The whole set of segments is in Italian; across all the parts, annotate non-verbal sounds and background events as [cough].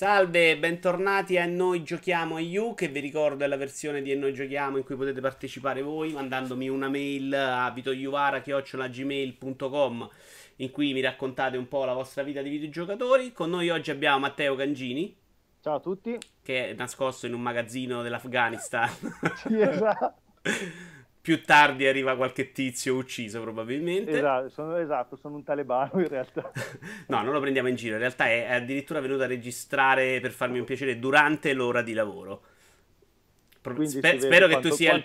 Salve, bentornati a Noi Giochiamo a You, che vi ricordo è la versione di Noi Giochiamo in cui potete partecipare voi mandandomi una mail a vitoiuvara.gmail.com in cui mi raccontate un po' la vostra vita di videogiocatori. Con noi oggi abbiamo Matteo Cangini. Ciao a tutti. Che è nascosto in un magazzino dell'Afghanistan. Sì, esatto. [laughs] Più tardi arriva qualche tizio ucciso, probabilmente. Esatto sono, esatto, sono un talebano in realtà. [laughs] no, non lo prendiamo in giro. In realtà è addirittura venuto a registrare per farmi un piacere durante l'ora di lavoro. Pro- sper- spero quanto, che tu sia, il,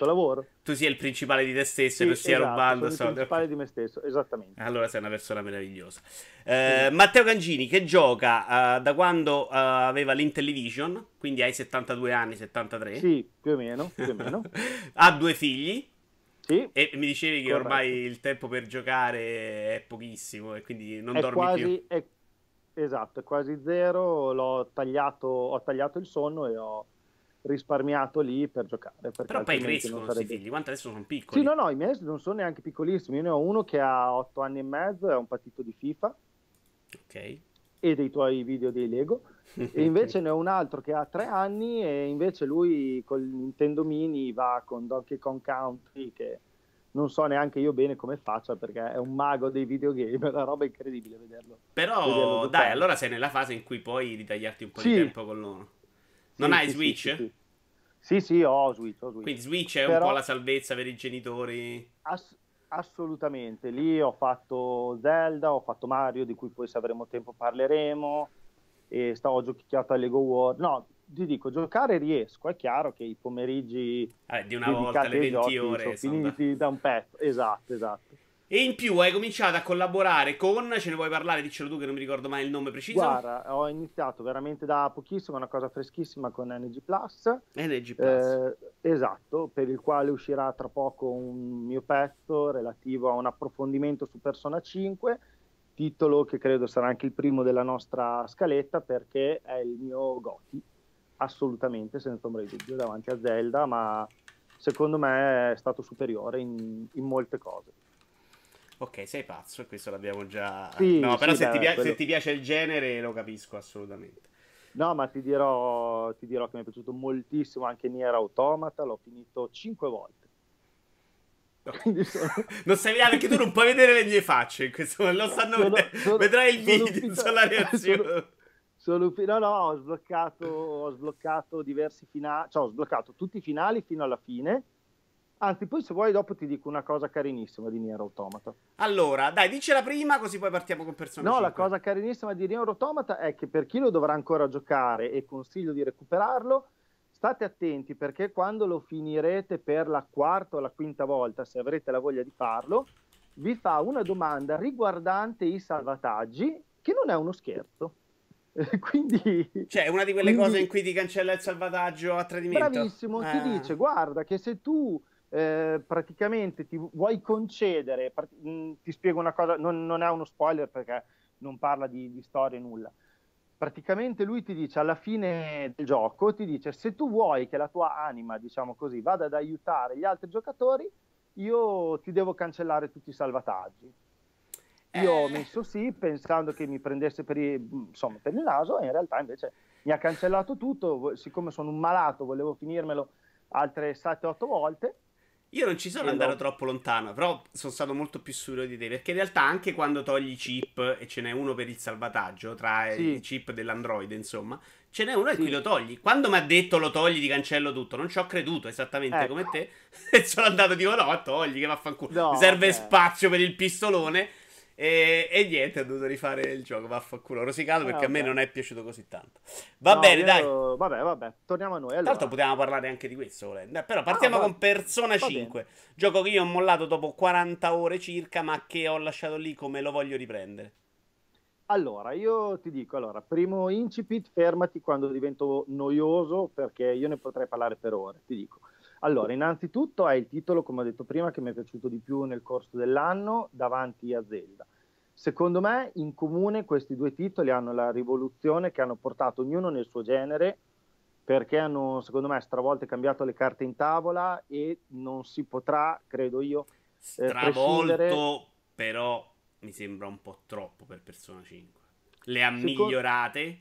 tu sia, il, principale di te stesso sì, e non stia esatto, rubando sono il principale di me stesso, esattamente. Allora sei una persona meravigliosa. Eh, sì. Matteo Cangini che gioca uh, da quando uh, aveva l'Intellivision, quindi hai 72 anni, 73. Sì, più o meno. Più o meno. [laughs] ha due figli. Sì. E mi dicevi che Corretto. ormai il tempo per giocare è pochissimo e quindi non è dormi quasi, più. È, esatto, è quasi zero. L'ho tagliato, ho tagliato il sonno e ho risparmiato lì per giocare. Però poi crescono questi figli, quanto adesso sono piccoli? Sì, no, no, i miei non sono neanche piccolissimi. Io ne ho uno che ha 8 anni e mezzo, è un patito di FIFA. Ok. E dei tuoi video dei Lego. E invece ne ho un altro che ha 3 anni e invece lui col Nintendo Mini va con Donkey Kong Country che non so neanche io bene come faccia perché è un mago dei videogame, è [laughs] una roba incredibile vederlo. Però vederlo dai, allora sei nella fase in cui puoi ritagliarti un po' sì. di tempo con loro. Non sì, hai sì, Switch? Sì, sì, sì, ho Switch, ho Switch. Quindi Switch è Però... un po' la salvezza per i genitori? Ass- assolutamente, lì ho fatto Zelda, ho fatto Mario, di cui poi se avremo tempo parleremo, e stavo giochicchiato a Lego World. No, ti dico, giocare riesco, è chiaro che i pomeriggi eh, di una volta le 20 ore sono finiti da... da un pezzo, esatto, esatto. E in più hai cominciato a collaborare con, ce ne vuoi parlare, diccelo tu che non mi ricordo mai il nome preciso. Guarda, ho iniziato veramente da pochissimo, una cosa freschissima con NG Plus. NG Plus. Eh, esatto, per il quale uscirà tra poco un mio pezzo relativo a un approfondimento su Persona 5, titolo che credo sarà anche il primo della nostra scaletta perché è il mio Goti, assolutamente, senza ombra di dubbio, davanti a Zelda, ma secondo me è stato superiore in, in molte cose. Ok, sei pazzo, e questo l'abbiamo già. Sì, no, però sì, se, beh, ti piace, quello... se, ti piace, il genere lo capisco assolutamente. No, ma ti dirò, ti dirò che mi è piaciuto moltissimo anche Nier Automata, l'ho finito cinque volte. Sono... [laughs] non sai vedere perché tu non puoi vedere le mie facce in questo momento, lo stanno sono. Sono, vedrai il video, sono la reazione. [laughs] Sono, no, no, ho sbloccato, ho sbloccato diversi finali, cioè ho sbloccato tutti i finali fino alla fine Anzi, poi se vuoi dopo ti dico una cosa carinissima di Nier Automata. Allora, dai, dicela prima così poi partiamo con Persona No, 5. la cosa carinissima di Nier Automata è che per chi lo dovrà ancora giocare e consiglio di recuperarlo, state attenti perché quando lo finirete per la quarta o la quinta volta, se avrete la voglia di farlo, vi fa una domanda riguardante i salvataggi, che non è uno scherzo. [laughs] quindi cioè una di quelle quindi, cose in cui ti cancella il salvataggio a tradimento bravissimo eh. ti dice guarda che se tu eh, praticamente ti vuoi concedere, ti spiego una cosa, non, non, è uno spoiler perché non parla di, di storia nulla. Praticamente lui ti dice alla fine del gioco, ti dice se tu vuoi che la tua anima, diciamo così, vada ad aiutare gli altri giocatori, io ti devo cancellare tutti i salvataggi. Io ho eh. messo sì pensando che mi prendesse per, i, insomma, per il naso e in realtà invece mi ha cancellato tutto, siccome sono un malato volevo finirmelo altre 7-8 volte io non ci sono andato no. troppo lontano, però sono stato molto più sicuro di te, perché in realtà anche quando togli i chip, e ce n'è uno per il salvataggio, tra sì. i chip dell'Android, insomma, ce n'è uno e sì. qui lo togli. Quando mi ha detto lo togli, ti cancello tutto, non ci ho creduto esattamente ecco. come te, [laughs] e sono andato, dico no, togli, che vaffanculo, no, mi serve okay. spazio per il pistolone, e, e, niente, ho dovuto rifare il gioco. Vaffanculo, rosicato perché eh, a me non è piaciuto così tanto. Va no, bene, io... dai. Vabbè, vabbè, torniamo a noi. Allora. Tanto potevamo parlare anche di questo, volendo. Però partiamo ah, con Persona 5. Bene. Gioco che io ho mollato dopo 40 ore circa, ma che ho lasciato lì come lo voglio riprendere. Allora, io ti dico, allora, primo incipit, fermati quando divento noioso, perché io ne potrei parlare per ore, ti dico. Allora, innanzitutto è il titolo, come ho detto prima, che mi è piaciuto di più nel corso dell'anno davanti a Zelda. Secondo me, in comune questi due titoli hanno la rivoluzione che hanno portato ognuno nel suo genere, perché hanno, secondo me, stravolto e cambiato le carte in tavola e non si potrà, credo io, eh, stravolto, però mi sembra un po' troppo per Persona 5. Le ha Secondo... migliorate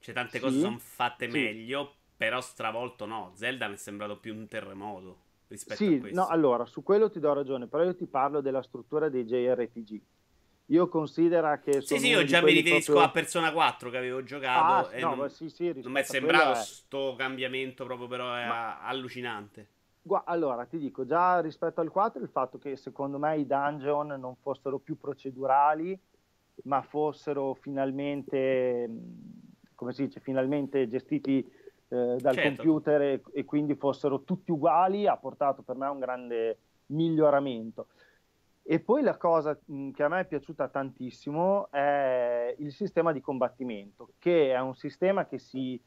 Cioè, tante sì, cose sono fatte sì. meglio, però stravolto no. Zelda mi è sembrato più un terremoto rispetto sì, a questo. No, allora, su quello ti do ragione, però io ti parlo della struttura dei JRPG. Io considero che. Sì, sì, io già mi riferisco proprio... a Persona 4 che avevo giocato. Ah, no, non, sì, sì, non mi è sembrato è... sto cambiamento proprio, però è Ma... allucinante. Allora, ti dico, già rispetto al 4 il fatto che secondo me i dungeon non fossero più procedurali, ma fossero finalmente, come si dice, finalmente gestiti eh, dal certo. computer e, e, quindi fossero tutti uguali, ha portato per me un grande miglioramento. E poi la cosa che a me è piaciuta tantissimo è il sistema di combattimento, che è un sistema che si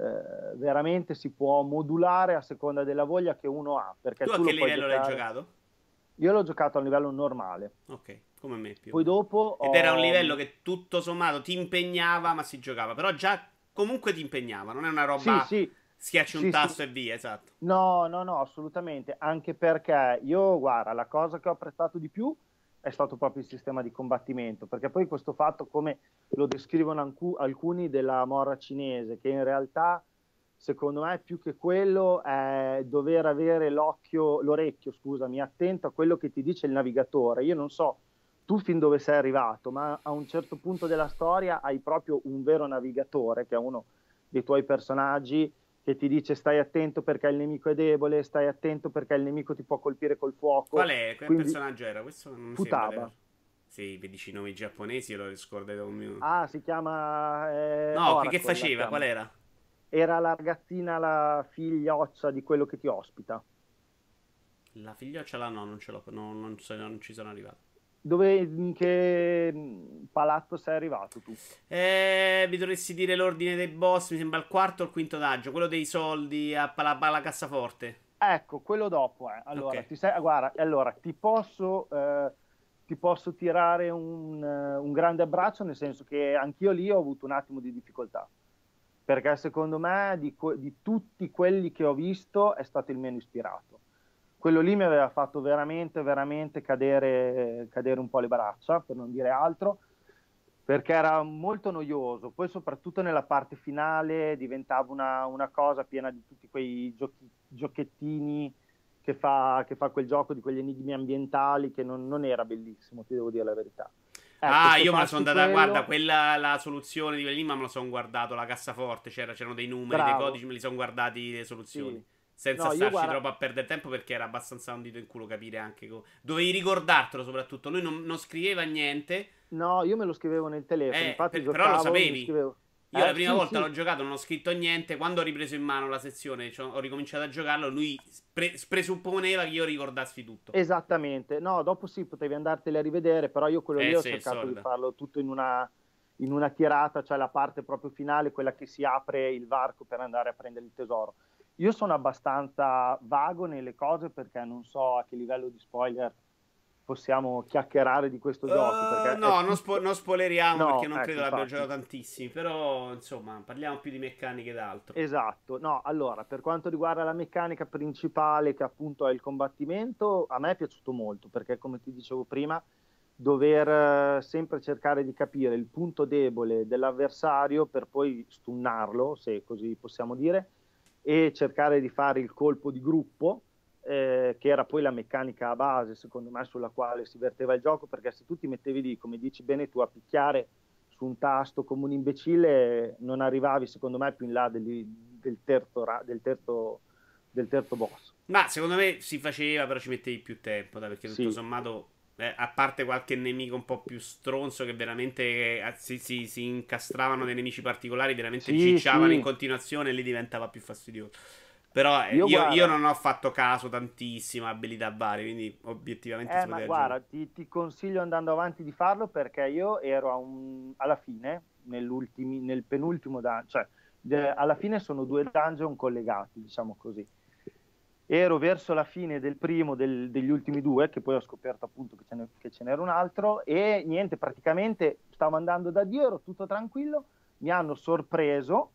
eh, veramente si può modulare a seconda della voglia che uno ha. Perché tu, tu a che livello giocare... l'hai giocato? Io l'ho giocato a livello normale. Ok, come me più. Poi dopo Ed ho... era un livello che tutto sommato ti impegnava, ma si giocava. Però già comunque ti impegnava, non è una roba... Sì, sì. Schiacci un sì, tasto e via, esatto. No, no, no, assolutamente. Anche perché io, guarda, la cosa che ho apprezzato di più è stato proprio il sistema di combattimento, perché poi questo fatto, come lo descrivono alcuni della mora cinese, che in realtà secondo me più che quello è dover avere l'occhio, l'orecchio, scusami, attento a quello che ti dice il navigatore. Io non so tu fin dove sei arrivato, ma a un certo punto della storia hai proprio un vero navigatore, che è uno dei tuoi personaggi, che ti dice stai attento perché il nemico è debole, stai attento perché il nemico ti può colpire col fuoco. Qual è? Quel Quindi, personaggio era? Questo non Futaba. Sì, vedi i nomi giapponesi, lo scordato un mio... Ah, si chiama... Eh, no, Oracle, che faceva? Qual era? Era la ragazzina, la figlioccia di quello che ti ospita. La figlioccia la no, non ce l'ho, no, non, so, non ci sono arrivato. Dove, in che mm, palazzo sei arrivato tu? Eh, mi dovresti dire l'ordine dei boss, mi sembra il quarto o il quinto daggio, quello dei soldi a pala, alla cassaforte. Ecco, quello dopo, eh. Allora, okay. ti sei, guarda, allora, ti posso, eh, ti posso tirare un, uh, un, grande abbraccio, nel senso che anch'io lì ho avuto un attimo di difficoltà. Perché secondo me di, di tutti quelli che ho visto è stato il meno ispirato quello lì mi aveva fatto veramente, veramente cadere, cadere un po' le braccia, per non dire altro, perché era molto noioso. Poi soprattutto nella parte finale diventava una, una cosa piena di tutti quei giochi, giochettini che fa, che fa, quel gioco di quegli enigmi ambientali che non, non era bellissimo, ti devo dire la verità. Ecco, ah, io me la sono andata, quello... guarda, quella la soluzione di quell'enigma me la sono guardato, la cassaforte, c'era, c'erano dei numeri, Bravo. dei codici, me li sono guardati le soluzioni. Sì senza no, starci guarda... troppo a perdere tempo perché era abbastanza un dito in culo capire anche come... dovevi ricordartelo soprattutto lui non, non, scriveva niente no io me lo scrivevo nel telefono eh, infatti per, però lo sapevi io eh, la prima sì, volta sì. l'ho giocato non ho scritto niente quando ho ripreso in mano la sezione cioè, ho ricominciato a giocarlo lui pre- presupponeva che io ricordassi tutto esattamente no dopo sì potevi andarteli a rivedere però io quello eh, lì ho cercato solida. di farlo tutto in una in una tirata, cioè la parte proprio finale, quella che si apre il varco per andare a prendere il tesoro. Io sono abbastanza vago nelle cose perché non so a che livello di spoiler possiamo chiacchierare di questo uh, gioco. no, non, spo- non, spoileriamo no, perché non ecco, credo l'abbia giocato tantissimi, però insomma parliamo più di meccaniche d'altro. Esatto, no, allora per quanto riguarda la meccanica principale che appunto è il combattimento, a me è piaciuto molto perché come ti dicevo prima, dover eh, sempre cercare di capire il punto debole dell'avversario per poi stunnarlo, se così possiamo dire, e cercare di fare il colpo di gruppo, eh, che era poi la meccanica a base, secondo me, sulla quale si verteva il gioco, perché se tu ti mettevi lì, come dici bene tu, a picchiare su un tasto come un imbecille, non arrivavi, secondo me, più in là del, del, terzo, del, terzo, del terzo boss. Ma secondo me si faceva, però ci mettevi più tempo, dai, perché tutto sì. sommato eh, a parte qualche nemico un po' più stronzo che veramente eh, si, si, si, incastravano dei nemici particolari, veramente sì, cicciavano sì. in continuazione e lì diventava più fastidioso. Però eh, io, io, io, non ho fatto caso tantissimo a abilità varie, quindi obiettivamente eh, ma guarda, ti, ti, consiglio andando avanti di farlo perché io ero un, alla fine, nel penultimo dungeon, cioè alla fine sono due dungeon collegati, diciamo così ero verso la fine del primo del, degli ultimi due, che poi ho scoperto appunto che ce, ne, che ce, n'era un altro, e niente, praticamente stavo andando da Dio, ero tutto tranquillo, mi hanno sorpreso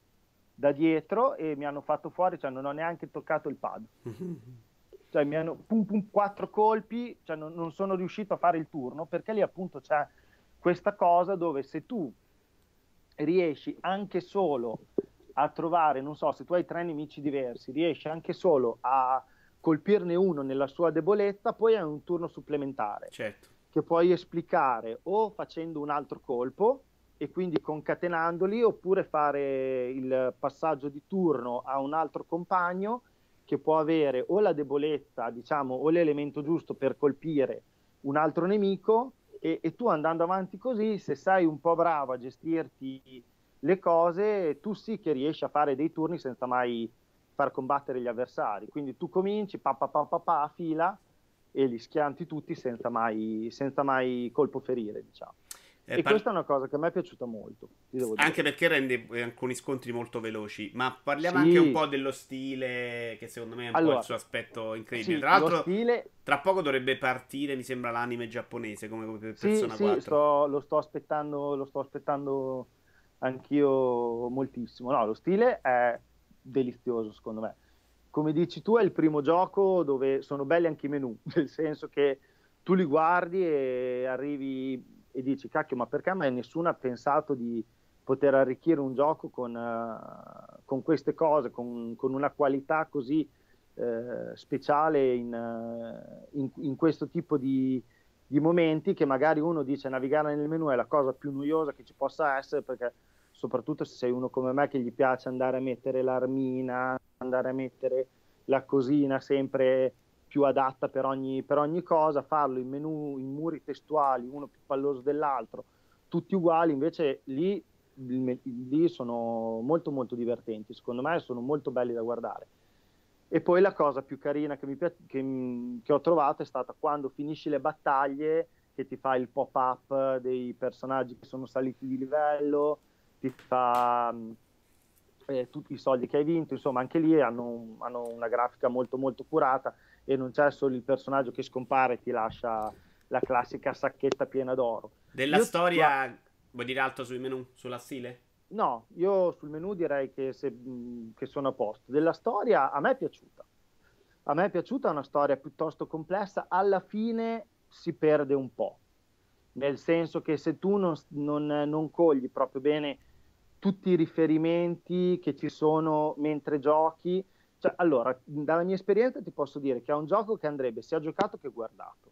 da dietro e mi hanno fatto fuori, cioè non ho neanche toccato il pad. [laughs] cioè mi hanno pum pum quattro colpi, cioè non, non sono riuscito a fare il turno, perché lì appunto c'è questa cosa dove se tu riesci anche solo a trovare, non so, se tu hai tre nemici diversi, riesci anche solo a colpirne uno nella sua debolezza, poi hai un turno supplementare. Certo. Che puoi esplicare o facendo un altro colpo e quindi concatenandoli, oppure fare il passaggio di turno a un altro compagno che può avere o la debolezza, diciamo, o l'elemento giusto per colpire un altro nemico e, e, tu andando avanti così, se sei un po' bravo a gestirti le cose, tu sì che riesci a fare dei turni senza mai far combattere gli avversari. Quindi tu cominci, pa pa pa pa, pa a fila e li schianti tutti senza mai, senza mai colpo ferire, diciamo. Eh, e par- questa è una cosa che a me è piaciuta molto. Anche perché rende alcuni scontri molto veloci. Ma parliamo sì. anche un po' dello stile, che secondo me è un allora, po' il suo aspetto incredibile. Sì, Tra l'altro, stile... tra poco dovrebbe partire, mi sembra, l'anime giapponese come per Persona sì, 4. Sì, sto, lo, sto aspettando, lo sto aspettando anch'io moltissimo. No, lo stile è delizioso, secondo me. Come dici tu, è il primo gioco dove sono belli anche i menu, [laughs] nel senso che tu li guardi e arrivi e dici cacchio ma perché mai nessuno ha pensato di poter arricchire un gioco con, uh, con queste cose, con, con, una qualità così uh, speciale in, uh, in, in, questo tipo di, di, momenti che magari uno dice navigare nel menu è la cosa più noiosa che ci possa essere perché soprattutto se sei uno come me che gli piace andare a mettere l'armina, andare a mettere la cosina sempre più adatta per ogni, per ogni cosa, farlo in menu, in muri testuali, uno più palloso dell'altro, tutti uguali, invece lì, lì sono molto molto divertenti, secondo me sono molto belli da guardare. E poi la cosa più carina che, mi, che, che ho trovato è stata quando finisci le battaglie, che ti fa il pop-up dei personaggi che sono saliti di livello, ti fa eh, tutti i soldi che hai vinto, insomma anche lì hanno, hanno, una grafica molto molto curata e non c'è solo il personaggio che scompare e ti lascia la classica sacchetta piena d'oro. Della io storia, tu... vuoi dire altro sui menu, sulla stile? No, io sul menu direi che, se, che sono a posto. Della storia a me è piaciuta. A me è piaciuta, è una storia piuttosto complessa, alla fine si perde un po', nel senso che se tu non, non, non cogli proprio bene tutti i riferimenti che ci sono mentre giochi, cioè, allora, dalla mia esperienza ti posso dire che è un gioco che andrebbe sia giocato che guardato.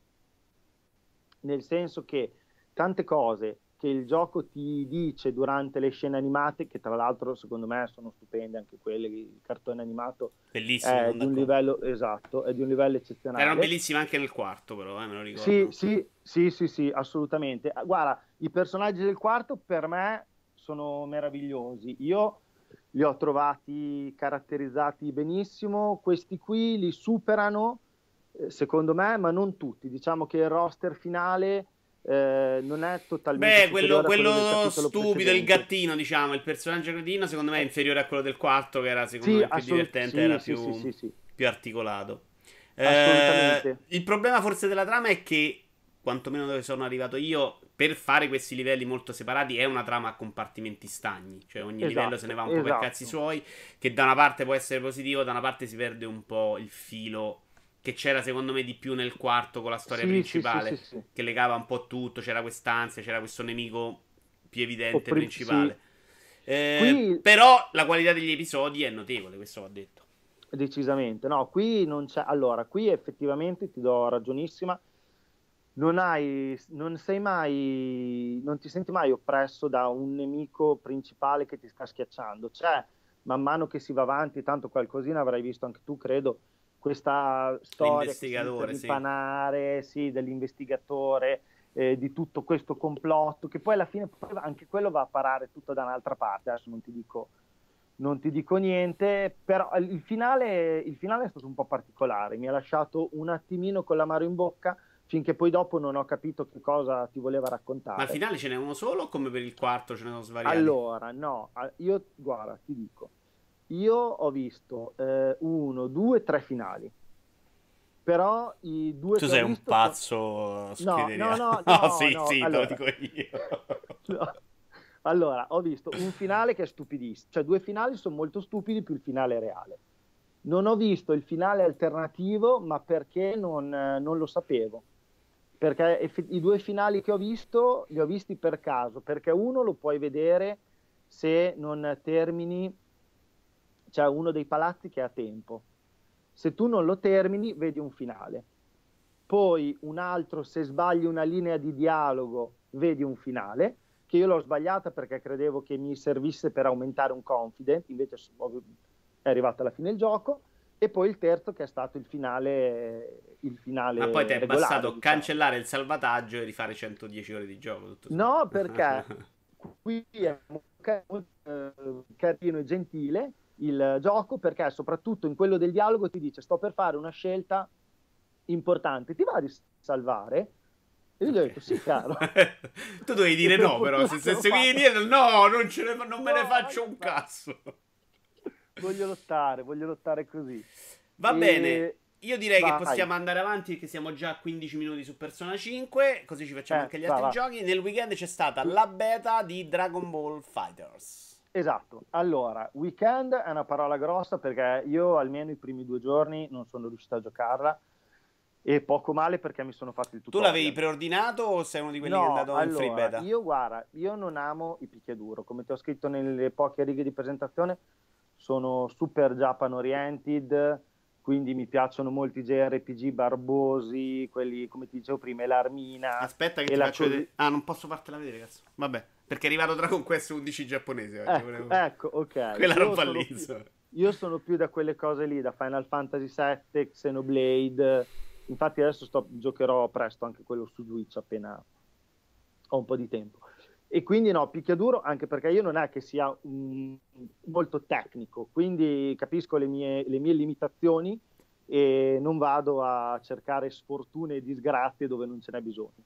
Nel senso che tante cose che il gioco ti dice durante le scene animate, che tra l'altro secondo me sono stupende anche quelle, il cartone animato Bellissimo, è di un livello esatto, è di un livello eccezionale. Erano bellissimi anche nel quarto, però, eh, me lo ricordo. Sì, sì, sì, sì, sì, assolutamente. Guarda, i personaggi del quarto per me sono meravigliosi. Io li ho trovati caratterizzati benissimo, questi qui li superano eh, secondo me, ma non tutti. Diciamo che il roster finale eh, non è totalmente Beh, quello, quello, quello stupido, il gattino, diciamo, il personaggio gattino, secondo me è inferiore a quello del quarto, che era secondo sì, me più divertente, sì, era sì, più, più, articolato. Eh, il problema forse della trama è che, quantomeno dove sono arrivato io, per fare questi livelli molto separati è una trama a compartimenti stagni, cioè ogni esatto, livello se ne va un esatto. po' per esatto. cazzi suoi, che da una parte può essere positivo, da una parte si perde un po' il filo che c'era secondo me di più nel quarto con la storia sì, principale, sì, sì, che legava un po' tutto, c'era quest'ansia, c'era questo nemico più evidente pri- principale. Eh, qui... Però la qualità degli episodi è notevole, questo va detto. Decisamente, no, qui non c'è... Allora, qui effettivamente ti do ragionissima non, hai, non sei mai, non ti senti mai oppresso da un nemico principale che ti sta schiacciando. C'è, man mano che si va avanti, tanto qualcosina avrai visto anche tu, credo, questa storia che si panare, sì. sì, dell'investigatore, eh, di tutto questo complotto, che poi alla fine anche quello va a parare tutto da un'altra parte. Adesso non ti dico, non ti dico niente, però il finale, il finale è stato un po' particolare, mi ha lasciato un attimino con l'amaro in bocca finché poi dopo non ho capito che cosa ti voleva raccontare. Ma al finale ce n'è uno solo o come per il quarto ce ne sono svariati? Allora, no, io, guarda, ti dico, io ho visto eh, uno, due, tre finali. Però i due Tu sei un pazzo sono... no, no, no, [laughs] no, no, sì, no, sì, allora... lo dico io. [laughs] no. Allora, ho visto un finale che è stupidissimo, cioè due finali sono molto stupidi più il finale reale. Non ho visto il finale alternativo, ma perché non, non lo sapevo perché i due finali che ho visto li ho visti per caso, perché uno lo puoi vedere se non termini, c'è uno dei palazzi che ha tempo. Se tu non lo termini, vedi un finale. Poi un altro, se sbagli una linea di dialogo, vedi un finale, che io l'ho sbagliata perché credevo che mi servisse per aumentare un confident, invece è arrivato alla fine il gioco e poi il terzo che è stato il finale il finale ma poi ti è bastato diciamo. cancellare il salvataggio e rifare 110 ore di gioco no [laughs] perché qui è molto carino e gentile il gioco perché soprattutto in quello del dialogo ti dice sto per fare una scelta importante ti va di salvare? E io gli ho detto sì caro. [laughs] Tu dovevi dire no però se, se seguivi dietro no non, ne, non no, me ne faccio un cazzo voglio lottare, voglio lottare così. Va e... bene. Io direi vai. che possiamo andare avanti perché siamo già a 15 minuti su Persona 5, così ci facciamo eh, anche gli altri va. giochi. Nel weekend c'è stata la beta di Dragon Ball Fighters. Esatto, allora, weekend è una parola grossa perché io almeno i primi due giorni non sono riuscito a giocarla e poco male perché mi sono fatto il tutorial. Tu l'avevi preordinato o sei uno di quelli no, che è andato allora, in free beta? Io guarda, io non amo i picchiaduro, come ti ho scritto nelle poche righe di presentazione, sono super Japan oriented, quindi mi piacciono molti JRPG barbosi, quelli come ti dicevo prima, l'Armina. Aspetta che ti faccio vedere. Ah, non posso fartela vedere, cazzo. Vabbè, perché è arrivato Dragon Quest 11 giapponese oggi. Ecco, volevo... ecco ok. Quella io roba lì. Più, io sono più da quelle cose lì, da Final Fantasy VII, Xenoblade. Infatti adesso sto, giocherò presto anche quello su Switch appena ho un po' di tempo. E quindi no, picchiaduro anche perché io non è che sia um, molto tecnico, quindi capisco le mie, le mie, limitazioni e non vado a cercare sfortune e disgrazie dove non ce n'è bisogno.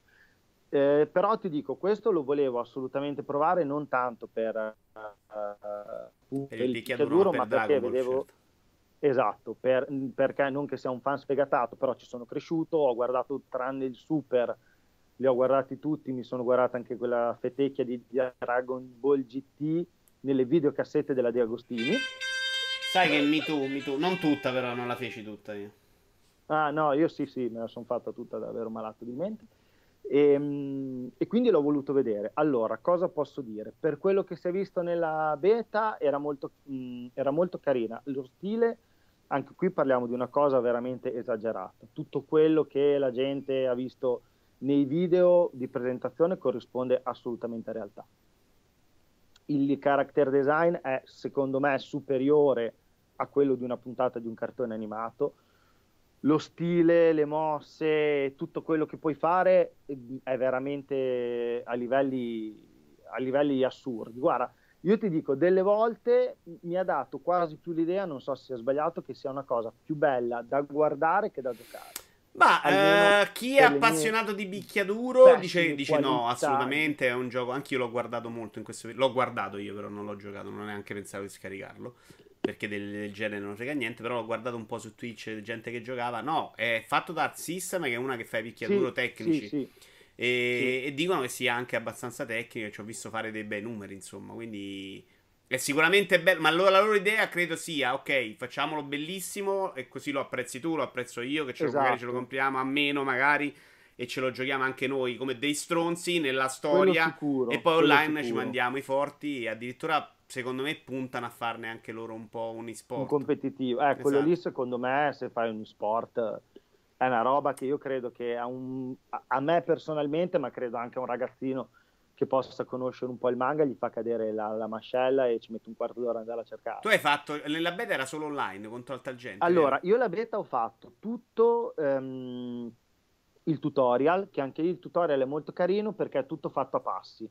Eh, però ti dico, questo lo volevo assolutamente provare non tanto per, uh, per il picchiaduro, ma perché Ball, vedevo... Certo. Esatto, per, perché non che sia un fan sfegatato, però ci sono cresciuto, ho guardato tranne il Super li ho guardati tutti, mi sono guardato anche quella fetecchia di Dragon Ball GT nelle videocassette della Di Agostini. Sai che mi tu, mi tu, non tutta però, non la feci tutta io. Ah no, io sì sì, me la sono fatta tutta davvero malato di mente. E, ehm, e, quindi l'ho voluto vedere. Allora, cosa posso dire? Per quello che si è visto nella beta era molto, mh, era molto carina. Lo stile, anche qui parliamo di una cosa veramente esagerata. Tutto quello che la gente ha visto nei video di presentazione corrisponde assolutamente a realtà. Il character design è secondo me superiore a quello di una puntata di un cartone animato. Lo stile, le mosse, tutto quello che puoi fare è veramente a livelli, a livelli assurdi. Guarda, io ti dico, delle volte mi ha dato quasi più l'idea, non so se sia sbagliato, che sia una cosa più bella da guardare che da giocare. Ma uh, chi è appassionato di bicchiaduro dice, dice no, assolutamente è un gioco. Anch'io l'ho guardato molto in questo video. L'ho guardato io, però non l'ho giocato, non ho neanche pensato di scaricarlo. Perché del, del, genere non frega niente. Però l'ho guardato un po' su Twitch, gente che giocava. No, è fatto da Art System, che è una che fa i picchiaduro sì, tecnici. Sì, sì. E, e, dicono che sia anche abbastanza tecnico. Ci ho visto fare dei bei numeri, insomma. Quindi è sicuramente bello, ma la loro idea credo sia, ok, facciamolo bellissimo e così lo apprezzi tu, lo apprezzo io, che ce esatto. lo, magari ce lo compriamo a meno magari e ce lo giochiamo anche noi come dei stronzi nella storia sicuro, e poi online ci mandiamo i forti e addirittura secondo me puntano a farne anche loro un po' un e-sport. Un competitivo, eh, esatto. quello lì secondo me se fai un e-sport è una roba che io credo che a, un, a me personalmente, ma credo anche a un ragazzino che possa conoscere un po' il manga, gli fa cadere la, la mascella e ci mette un quarto d'ora ad andare a cercare. Tu hai fatto, nella beta era solo online contro altra gente? Allora, io la beta ho fatto tutto um, il tutorial, che anche lì il tutorial è molto carino perché è tutto fatto a passi.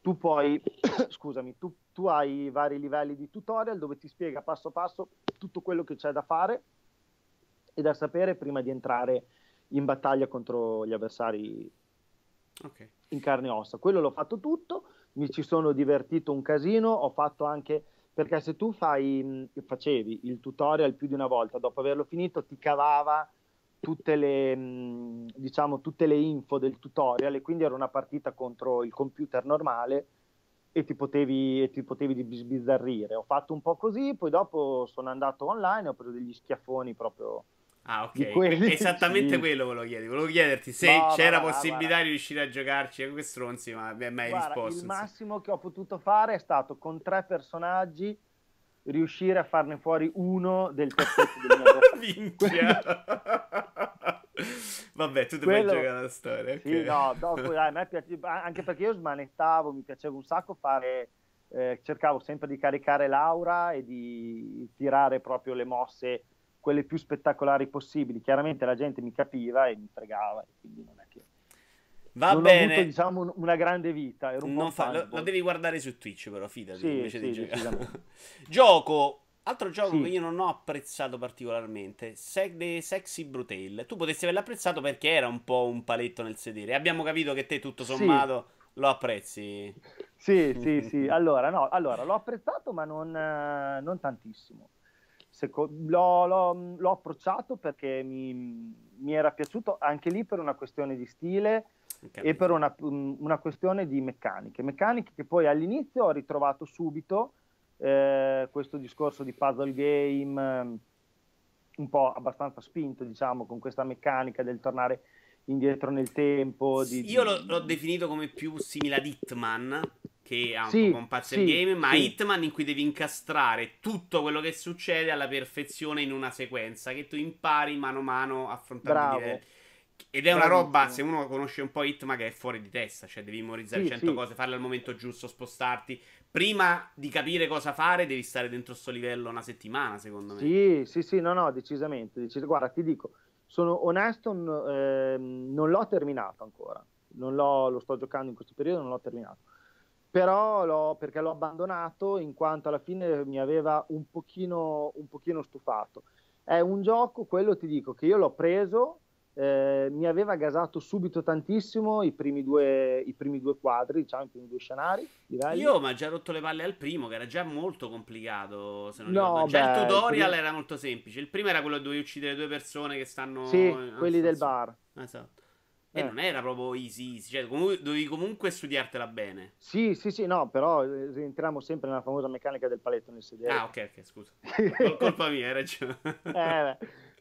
Tu puoi, [coughs] scusami, tu, tu hai vari livelli di tutorial dove ti spiega passo passo tutto quello che c'è da fare e da sapere prima di entrare in battaglia contro gli avversari okay. In carne e ossa. Quello l'ho fatto tutto, mi ci sono divertito un casino, ho fatto anche perché se tu fai, facevi il tutorial più di una volta, dopo averlo finito ti cavava tutte le, diciamo, tutte le info del tutorial e quindi era una partita contro il computer normale e ti potevi, e ti potevi sbizzarrire. Ho fatto un po' così, poi dopo sono andato online, ho preso degli schiaffoni proprio Ah, ok. Quelli... Esattamente quello volevo chiederti. Volevo chiederti se no, c'era guarda, possibilità guarda. di riuscire a giocarci con questi stronzi, ma mi hai mai guarda, risposto. Il massimo che ho potuto fare è stato con tre personaggi riuscire a farne fuori uno del terzetto del mio [laughs] Minchia! [laughs] Vabbè, tu ti Quello... giocare la storia. Okay. Sì, no, dopo, dai, a me piace... anche perché io smanettavo, mi piaceva un sacco fare... Eh, cercavo sempre di caricare Laura e di tirare proprio le mosse quelle più spettacolari possibili. Chiaramente la gente mi capiva e mi fregava, quindi non è che... Va non bene. Avuto, diciamo, una grande vita. Un fa, lo, lo, devi guardare su Twitch, però, fidati, sì, invece sì, di giocare. [laughs] Gioco Altro gioco sì. che io non ho apprezzato particolarmente, Se- The Sexy Brutal. Tu potresti averlo apprezzato perché era un po' un paletto nel sedere. Abbiamo capito che te, tutto sommato, lo apprezzi. Sì, sì, sì. [laughs] Allora, no, allora, l'ho apprezzato, ma non, eh, non tantissimo. Seco- l'ho, l'ho, l'ho, approcciato perché mi, mi, era piaciuto anche lì per una questione di stile okay. e per una, una questione di meccaniche. Meccaniche che poi all'inizio ho ritrovato subito eh, questo discorso di puzzle game ehm, un po' abbastanza spinto, diciamo, con questa meccanica del tornare indietro nel tempo. Di, Io l'ho, l'ho, definito come più simile ad Hitman, che ha un sì, po' un puzzle sì, game, ma sì. Hitman in cui devi incastrare tutto quello che succede alla perfezione in una sequenza, che tu impari mano a mano i livelli. Ed è una roba, se uno conosce un po' Hitman, che è fuori di testa, cioè devi memorizzare sì, 100 sì. cose, farle al momento giusto, spostarti. Prima di capire cosa fare, devi stare dentro sto livello una settimana, secondo me. Sì, sì, sì, no, no, decisamente. decis- Guarda, ti dico, sono onesto, ehm, non l'ho terminato ancora. Non l'ho, lo sto giocando in questo periodo, non l'ho terminato. Però l'ho, perché l'ho abbandonato in quanto alla fine mi aveva un pochino, un pochino stufato. È un gioco, quello ti dico, che io l'ho preso eh, mi aveva gasato subito tantissimo i primi due, i primi due quadri, diciamo, i primi due scenari. Livelli. Io mi ha già rotto le palle al primo, che era già molto complicato. Se non no, già beh, il tutorial il era molto semplice. Il primo era quello dove uccidere due persone che stanno. Sì, quelli del bar. Esatto. E eh. non era proprio easy, easy. Cioè, comunque, dovevi comunque studiartela bene. Sì, sì, sì, no, però eh, entriamo sempre nella famosa meccanica del paletto nel sedere. Ah, ok, ok, scusa. colpa mia, hai ragione. [laughs] eh, beh.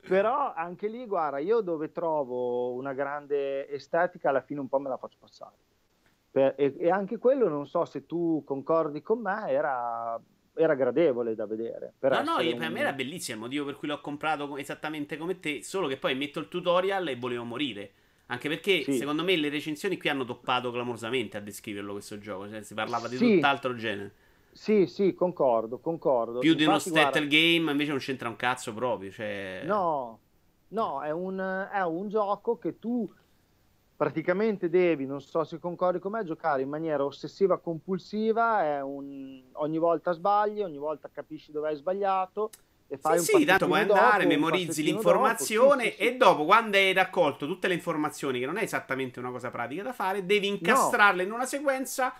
Però anche lì, guarda, io dove trovo una grande estetica, alla fine un po' me la faccio passare. Per, e, e, anche quello, non so se tu concordi con me, era, era gradevole da vedere. Per no, no, un... per me era bellissimo, il motivo per cui l'ho comprato esattamente come te, solo che poi metto il tutorial e volevo morire. Anche perché sì. secondo me le recensioni qui hanno toppato clamorosamente a descriverlo questo gioco, cioè si parlava di sì. tutt'altro genere. Sì, sì, concordo, concordo. Più Infatti, di uno stat game invece non c'entra un cazzo proprio. Cioè... No, no, è un, è un gioco che tu praticamente devi, non so se concordi con me, giocare in maniera ossessiva compulsiva, un... ogni volta sbagli, ogni volta capisci dove hai sbagliato e fai sì, un sì, tanto puoi andare, dopo, memorizzi l'informazione dopo, sì, sì, e dopo quando hai raccolto tutte le informazioni, che non è esattamente una cosa pratica da fare, devi incastrarle no. in una sequenza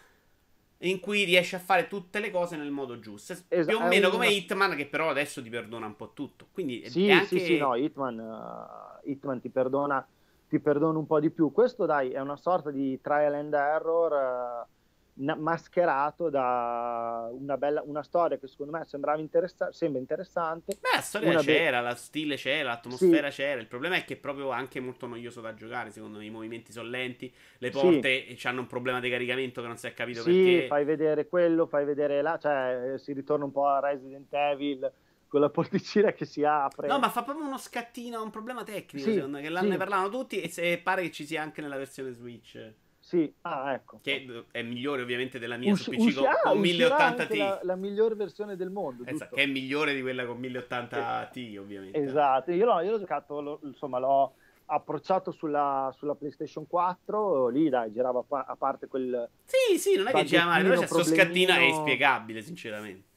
in cui riesci a fare tutte le cose nel modo giusto. Es- più o meno come Hitman, che però adesso ti perdona un po' tutto. Quindi sì, anche... sì, sì, no, Hitman, uh, Hitman ti, perdona, ti perdona un po' di più. Questo, dai, è una sorta di trial and error. Uh, mascherato da una, bella, una storia che secondo me sembrava interessa- sembra interessante. Beh, la storia c'era, be- la stile c'era, l'atmosfera sì. c'era. Il problema è che è proprio anche molto noioso da giocare. Secondo me i movimenti sono lenti, le porte sì. hanno un problema di caricamento che non si è capito sì, perché. fai vedere quello, fai vedere là, cioè si ritorna un po' a Resident Evil con la porticina che si apre. No, ma fa proprio uno scattino, un problema tecnico, sì, secondo me, che l'hanno sì. parlavano tutti e se pare che ci sia anche nella versione Switch. Sì, ah, ecco. Che è migliore ovviamente della mia Us- su PC con, ah, 1080 Ti. La, la migliore versione del mondo. Esatto, che è migliore di quella con 1080 Ti, ovviamente. Esatto, io, l'ho, io l'ho giocato, lo, insomma, l'ho approcciato sulla, sulla, PlayStation 4, lì dai, girava a parte quel... Sì, sì, non è che gira male, però c'è sto scattino è inspiegabile, sinceramente.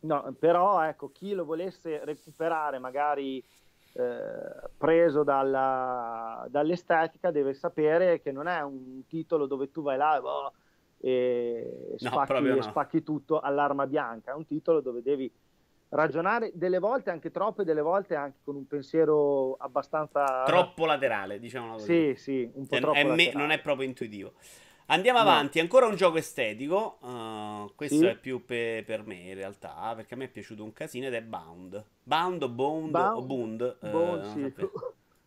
No, però ecco, chi lo volesse recuperare magari eh, preso dalla, dall'estetica deve sapere che non è un titolo dove tu vai là oh, e spacchi, no, spacchi tutto all'arma bianca, è un titolo dove devi ragionare delle volte anche troppe, delle volte anche con un pensiero abbastanza troppo laterale, diciamo. Sì, sì, un po' cioè, troppo è me- non è proprio intuitivo. Andiamo avanti, ancora un gioco estetico. Uh, questo sì. è più pe- per me in realtà, perché a me è piaciuto un casino ed è Bound. Bound o Bound, Bound o Bound. Bound uh, sì.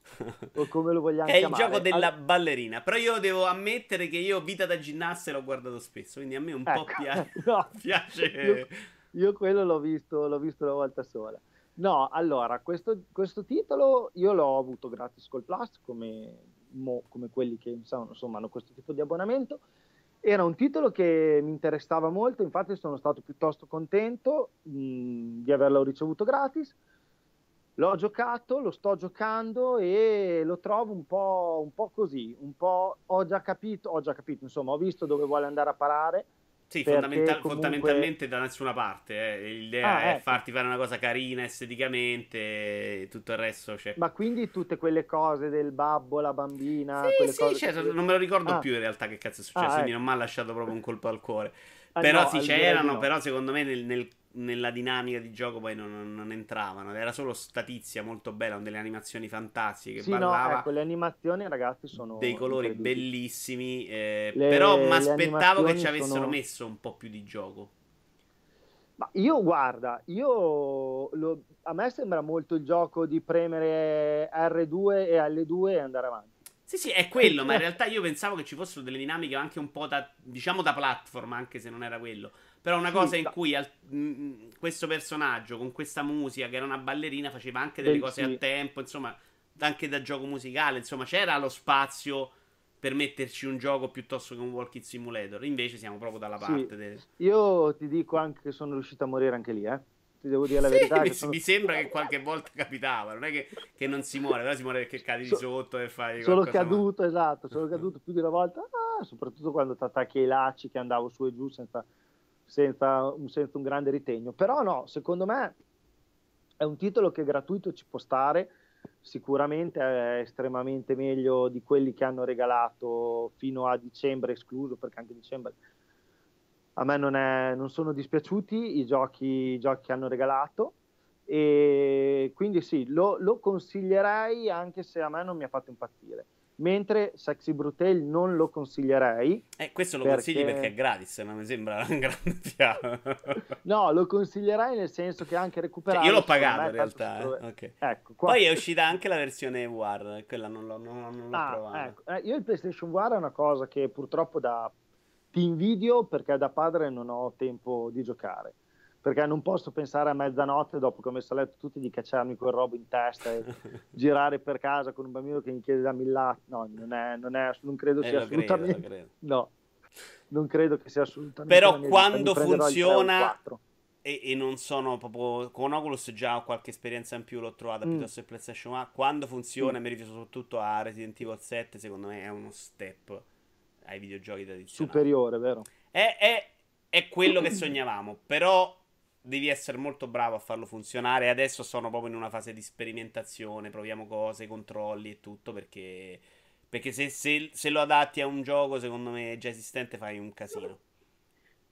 [laughs] o come lo vogliamo è chiamare. È il gioco della All... ballerina. Però io devo ammettere che io vita da ginnasta l'ho guardato spesso. Quindi a me un ecco. po' piace. [laughs] no. [laughs] piace... Io, io, quello l'ho visto, l'ho visto una volta sola. No, allora, questo, questo, titolo io l'ho avuto gratis col Plus, come, mo, come quelli che insomma, hanno questo tipo di abbonamento. Era un titolo che mi interessava molto, infatti sono stato piuttosto contento mh, di averlo ricevuto gratis. L'ho giocato, lo sto giocando e lo trovo un po', un po', così, un po' ho già capito, ho già capito, insomma, ho visto dove vuole andare a parare sì, fondamental- comunque... fondamentalmente da nessuna parte. Eh. L'idea ah, è ecco. farti fare una cosa carina esteticamente, e tutto il resto c'è. Ma quindi tutte quelle cose del babbo, la bambina. Sì, sì, certo, che... non me lo ricordo ah. più in realtà che cazzo è successo, ah, quindi ecco. non mi ha lasciato proprio un colpo al cuore. Ah, però no, sì, c'erano, no. però secondo me nel, nel nella dinamica di gioco poi non, non, entravano. Era solo statizia molto bella, con delle animazioni fantastiche. Sì, ballava. no, ecco, le animazioni, ragazzi, sono. Dei colori bellissimi. Eh, le, però mi aspettavo che ci avessero sono... messo un po' più di gioco. Ma io guarda, io lo, a me sembra molto il gioco di premere R2 e L2 e andare avanti. Sì, sì, è quello, ma in [laughs] realtà io pensavo che ci fossero delle dinamiche anche un po' da, diciamo, da platform, anche se non era quello. Però una cosa in cui al, mh, mm, mm, questo personaggio con questa musica, che era una ballerina, faceva anche delle Beh, cose sì. a tempo, insomma, anche da gioco musicale, insomma, c'era lo spazio per metterci un gioco piuttosto che un walking simulator. Invece siamo proprio dalla parte. Sì. Del... Io ti dico anche che sono riuscito a morire anche lì, eh. Ti devo dire la sì, verità. Mi, [laughs] sono... mi, sembra che qualche volta capitava. Non è che, che, non si muore, però si muore perché cadi di sotto e fai. Sono caduto, ma... esatto. Sono caduto più di una volta. Ah, soprattutto quando ti attacchi ai lacci che andavo su e giù senza senza, senza un grande ritegno. Però no, secondo me è un titolo che gratuito ci può stare, sicuramente è estremamente meglio di quelli che hanno regalato fino a dicembre, escluso perché anche dicembre a me non, è, non sono dispiaciuti i giochi, i giochi, che hanno regalato. E quindi sì, lo, lo consiglierei anche se a me non mi ha fatto impazzire mentre Sexy Brutal non lo consiglierei. Eh, questo lo perché... consigli perché è gratis, non mi sembra [laughs] un grande piano. [laughs] no, lo consiglierei nel senso che anche recuperare... Cioè, io l'ho pagato in realtà. Eh? Okay. Ecco, qua... Poi è uscita anche la versione War, quella non l'ho, non, non l'ho ah, provata. Ecco. Eh, io il PlayStation War è una cosa che purtroppo da... ti invidio perché da padre non ho tempo di giocare perché non posso pensare a mezzanotte dopo che ho messo a letto tutti di cacciarmi quel robo in testa e [laughs] girare per casa con un bambino che mi chiede da millati. No, non, è, non, è, non credo eh, sia assolutamente... Credo, credo. [laughs] No, non credo che sia assolutamente... Però quando funziona... E, e, non sono proprio con Oculus già ho qualche esperienza in più l'ho trovata mm. piuttosto che PlayStation 1 quando funziona mm. mi riferisco soprattutto a Resident Evil 7 secondo me è uno step ai videogiochi tradizionali superiore vero? è, è, è quello che [laughs] sognavamo però devi essere molto bravo a farlo funzionare. Adesso sono proprio in una fase di sperimentazione, proviamo cose, controlli e tutto perché, perché se, se, se, lo adatti a un gioco, secondo me già esistente, fai un casino.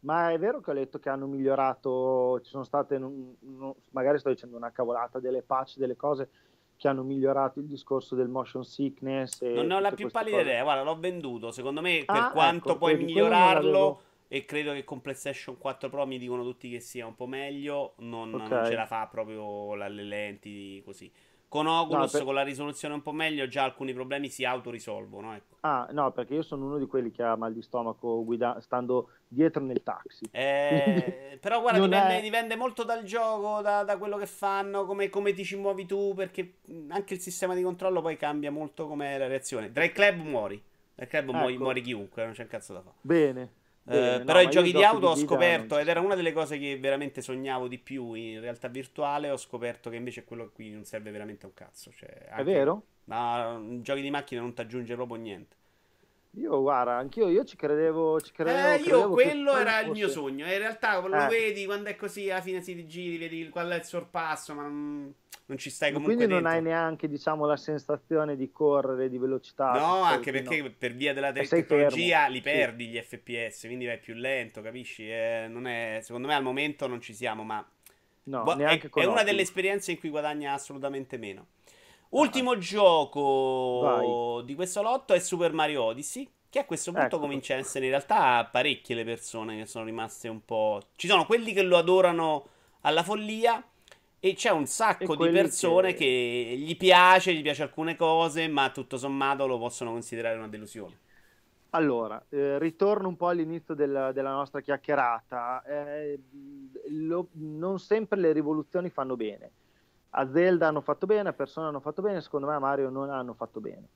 Ma è vero che ho letto che hanno migliorato, ci sono state, non, non, magari sto dicendo una cavolata, delle patch, delle cose che hanno migliorato il discorso del motion sickness. non ne ho la più pallida idea, guarda, l'ho venduto. Secondo me, per ah, quanto ecco, puoi migliorarlo e credo che con PlayStation 4 Pro mi dicono tutti che sia un po' meglio, non, okay. non ce la fa proprio le lenti così. Con Oculus, no, per... con la risoluzione un po' meglio, già alcuni problemi si autorisolvono. Ecco. Ah, no, perché io sono uno di quelli che ha mal di stomaco guida- stando dietro nel taxi. Eh, però guarda, dipende, è... dipende, molto dal gioco, da, da quello che fanno, come, come, ti ci muovi tu, perché anche il sistema di controllo poi cambia molto come la reazione. Drive Club muori. Drive Club ecco. muori, muori chiunque, non c'è un cazzo da fare. Bene. Eh, però i giochi di auto ho scoperto, ed era una delle cose che veramente sognavo di più in realtà virtuale, ho scoperto che invece quello qui non serve veramente a un cazzo. Cioè, anche, è vero? Ma in giochi di macchina non ti aggiunge proprio niente. Io guarda, anch'io io ci credevo, ci credevo, eh, credevo io quello era fosse... il mio sogno. In realtà lo eh. vedi quando è così, alla fine si giri, vedi qual è il sorpasso, ma non, non ci stai comunque Quindi non hai neanche, diciamo, la sensazione di correre, di velocità. No, anche perché no. per via della te- tecnologia li perdi sì. gli FPS, quindi vai più lento, capisci? Eh, è, secondo me al momento non ci siamo, ma no, Bo- è, è una delle esperienze in cui guadagna assolutamente meno. Ultimo gioco Vai. di questo lotto è Super Mario Odyssey Che a questo punto ecco. comincia a essere in realtà parecchie le persone che sono rimaste un po'. Ci sono quelli che lo adorano alla follia. E c'è un sacco di persone che... che... gli piace, gli piace alcune cose, ma tutto sommato lo possono considerare una delusione. Allora, eh, ritorno un po' all'inizio del, della nostra chiacchierata. Eh, lo, non sempre le rivoluzioni fanno bene. A Zelda hanno fatto bene, a Persona hanno fatto bene, secondo me a Mario non hanno fatto bene.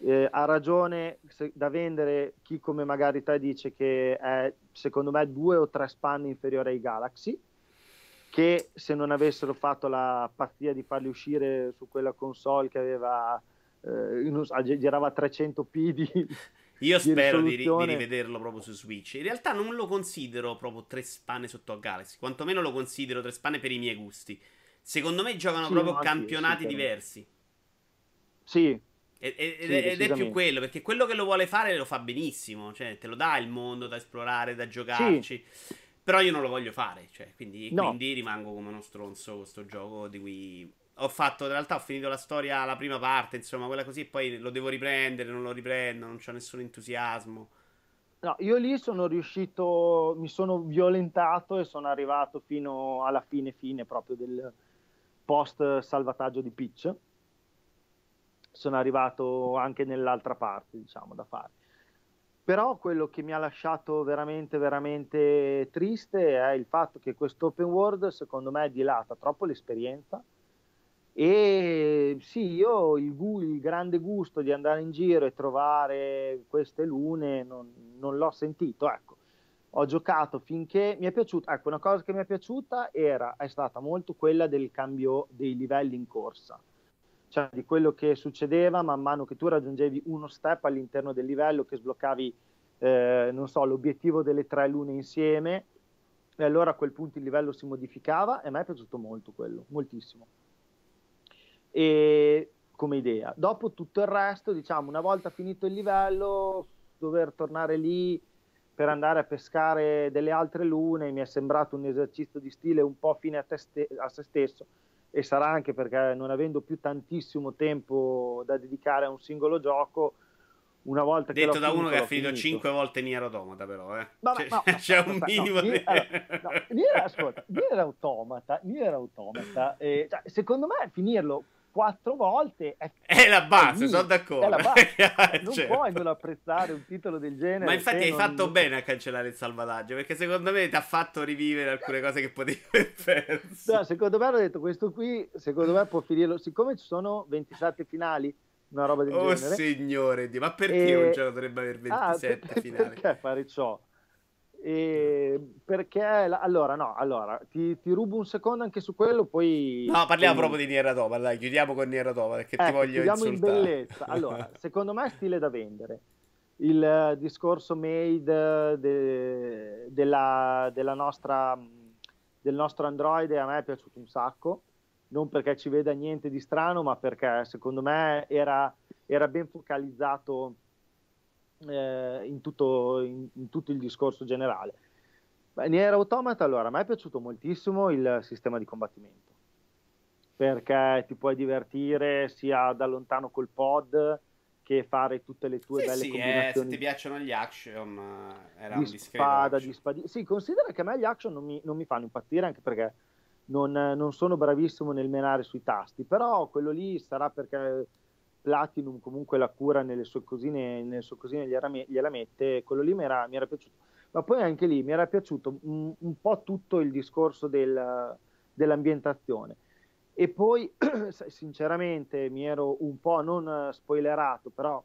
Eh, ha ragione se, da vendere chi come magari te dice che è secondo me due o tre span inferiore ai Galaxy che se non avessero fatto la pazzia di farli uscire su quella console che aveva eh, girava 300p di [laughs] io spero di, di, rivederlo proprio su Switch. In realtà non lo considero proprio tre spanne sotto a Galaxy, quantomeno lo considero tre spanne per i miei gusti. Secondo me giocano sì, proprio campionati sì, diversi. Sì, ed, ed, sì, ed è più quello, perché quello che lo vuole fare lo fa benissimo, cioè te lo dà il mondo da esplorare, da giocarci. Sì. Però io non lo voglio fare, cioè, quindi, no. quindi rimango come uno stronzo con questo gioco di cui ho fatto, in realtà ho finito la storia, la prima parte, insomma, quella così, poi lo devo riprendere, non lo riprendo, non c'ho nessun entusiasmo. No, io lì sono riuscito, mi sono violentato e sono arrivato fino alla fine fine proprio del post salvataggio di Pitch. Sono arrivato anche nell'altra parte, diciamo, da fare. Però quello che mi ha lasciato veramente, veramente triste è il fatto che questo open world, secondo me, dilata troppo l'esperienza. E sì, io il, il, grande gusto di andare in giro e trovare queste lune non, non l'ho sentito. Ecco, ho giocato finché mi è piaciuta. Ecco, una cosa che mi è piaciuta era, è stata molto quella del cambio dei livelli in corsa cioè di quello che succedeva man mano che tu raggiungevi uno step all'interno del livello, che sbloccavi, eh, non so, l'obiettivo delle tre lune insieme, e allora a quel punto il livello si modificava e a me è piaciuto molto quello, moltissimo. E come idea. Dopo tutto il resto, diciamo, una volta finito il livello, dover tornare lì per andare a pescare delle altre lune mi è sembrato un esercizio di stile un po' fine a, ste- a se stesso e sarà anche perché non avendo più tantissimo tempo da dedicare a un singolo gioco, una volta Detto che da uno che ha finito 5 volte Nier Automata però, eh. Ma, [laughs] c'è, no, c'è un minimo no, di... Allora, no, Nier, ascolta, Nier Automata, Nier Automata eh, cioè, secondo me finirlo quattro volte è, [laughs] è la base, è sono d'accordo. [laughs] Base. non certo. puoi non apprezzare un titolo del genere. Ma infatti hai non... fatto bene a cancellare il salvataggio, perché secondo me ti ha fatto rivivere alcune cose che potevi aver perso. No, secondo me hanno detto questo qui, secondo me può finirlo, siccome ci sono 27 finali, una roba del oh, genere. Oh signore, ma perché e... un gioco dovrebbe avere 27 ah, per, [laughs] finali? Perché fare ciò? E perché allora no allora ti, ti, rubo un secondo anche su quello poi no parliamo poi... proprio di Nier Automata dai chiudiamo con Nier Automata perché ecco, ti voglio chiudiamo insultare. in bellezza. Allora [laughs] secondo me è stile da vendere. Il discorso made de, della, della nostra del nostro Android a me è piaciuto un sacco. Non perché ci veda niente di strano ma perché secondo me era, era ben focalizzato eh, in, tutto, in, in, tutto, il discorso generale. Beh, Nier Automata, allora, a me è piaciuto moltissimo il sistema di combattimento, perché ti puoi divertire sia da lontano col pod che fare tutte le tue sì, belle sì, combinazioni. Eh, se ti piacciono gli action, eh, era di un spada, di spadi... Sì, considera che a me gli action non mi, non mi fanno impazzire, anche perché non, non, sono bravissimo nel menare sui tasti, però quello lì sarà perché Platinum comunque la cura nelle sue cosine, nelle sue cosine gliela, gliela mette, quello lì mi era, mi era, piaciuto. Ma poi anche lì mi era piaciuto un, un po' tutto il discorso del, dell'ambientazione. E poi, [clears throat] sinceramente, mi ero un po' non spoilerato, però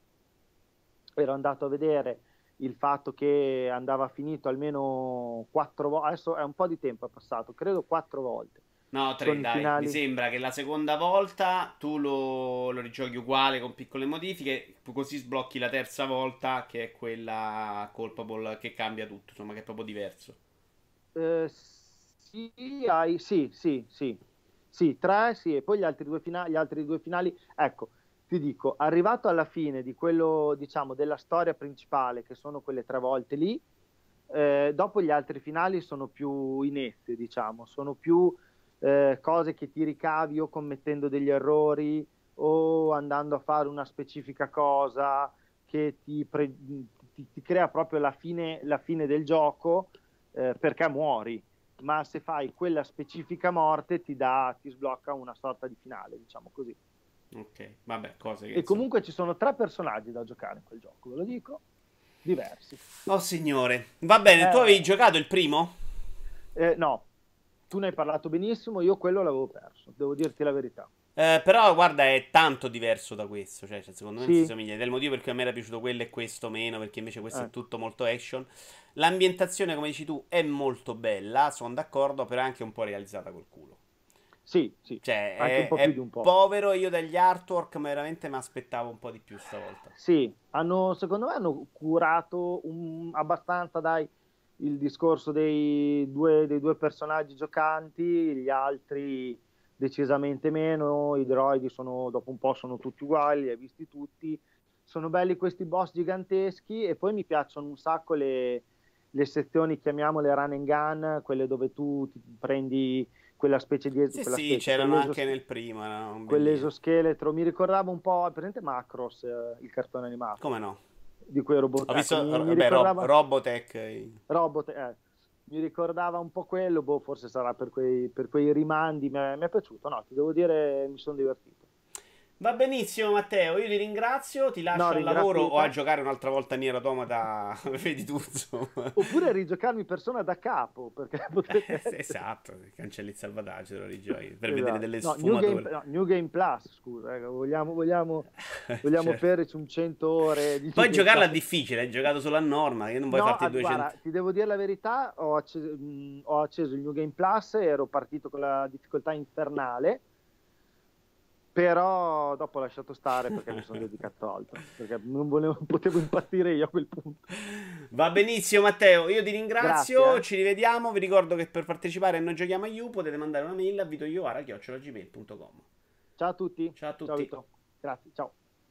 ero andato a vedere il fatto che andava finito almeno quattro volte, adesso è un po' di tempo è passato, credo quattro volte No, tre, dai. Finali... Mi sembra che la seconda volta tu lo, lo rigiochi uguale con piccole modifiche, così sblocchi la terza volta che è quella colpable che cambia tutto, insomma, che è proprio diverso. Eh, sì, hai, sì, sì, sì. Sì, tre, sì, e poi gli altri due finali, gli altri due finali, ecco, ti dico, arrivato alla fine di quello, diciamo, della storia principale, che sono quelle tre volte lì, eh, dopo gli altri finali sono più inetti, diciamo, sono più eh, cose che ti ricavi o commettendo degli errori o andando a fare una specifica cosa che ti, pre- ti, ti crea proprio la fine, la fine del gioco eh, perché muori, ma se fai quella specifica morte ti, dà, ti sblocca una sorta di finale, diciamo così. Ok, vabbè, cose che... E comunque ci sono tre personaggi da giocare in quel gioco, ve lo dico, diversi. Oh signore, va bene, eh, tu avevi giocato il primo? Eh, no, tu ne hai parlato benissimo, io quello l'avevo perso, devo dirti la verità. Eh, però guarda, è tanto diverso da questo. Cioè, cioè secondo me sì. non si somiglia. Ed è il motivo per cui a me era piaciuto quello e questo meno. Perché invece questo eh. è tutto molto action. L'ambientazione, come dici tu, è molto bella. Sono d'accordo, però è anche un po' realizzata col culo. Sì, sì. Cioè, anche è, un po' più di un po'. povero io dagli artwork, ma veramente mi aspettavo un po' di più stavolta. Sì, hanno, secondo me hanno curato un, abbastanza, dai, il discorso dei due, dei due personaggi giocanti, gli altri decisamente meno, i droidi sono, dopo un po' sono tutti uguali, li hai visti tutti, sono belli questi boss giganteschi e poi mi piacciono un sacco le, le sezioni, chiamiamole run and gun, quelle dove tu prendi quella specie di... Sì, quella sì, specie, c'erano anche nel primo. No? Quell'esoscheletro, mi ricordava un po', presente Macross, eh, il cartone animato. Come no? Di quei robot. Ho visto, mi, mi ricordava... Robotech. Robotech, eh mi ricordava un po' quello, boh, forse sarà per quei, per quei rimandi, mi è, mi è piaciuto, no, ti devo dire, mi sono divertito. Va benissimo Matteo, io ti ringrazio, ti lascio no, al lavoro o a giocare un'altra volta Nier Automata, [laughs] vedi tu Oppure a rigiocarmi persona da capo, perché [laughs] potrebbe eh, Esatto, cancelli il salvataggio, lo rigiochi, [laughs] per esatto. vedere delle no, sfumature. New Game, no, New Game Plus, scusa, ecco, vogliamo, vogliamo, vogliamo certo. fermarci un 100 ore di Poi giocarla è difficile, hai giocato solo a norma, che non puoi no, farti 200... Guarda, ti devo dire la verità, ho acceso, mh, ho acceso il New Game Plus, ero partito con la difficoltà infernale, però dopo ho lasciato stare perché mi sono dedicato a altro perché non volevo, potevo impazzire io a quel punto. Va benissimo Matteo io ti ringrazio Grazie, eh. ci rivediamo. Vi ricordo che per partecipare a Noi Giochiamo a You potete mandare una mail a vitoioara.gmail.com ciao a tutti. Ciao a tutti. Ciao, Grazie ciao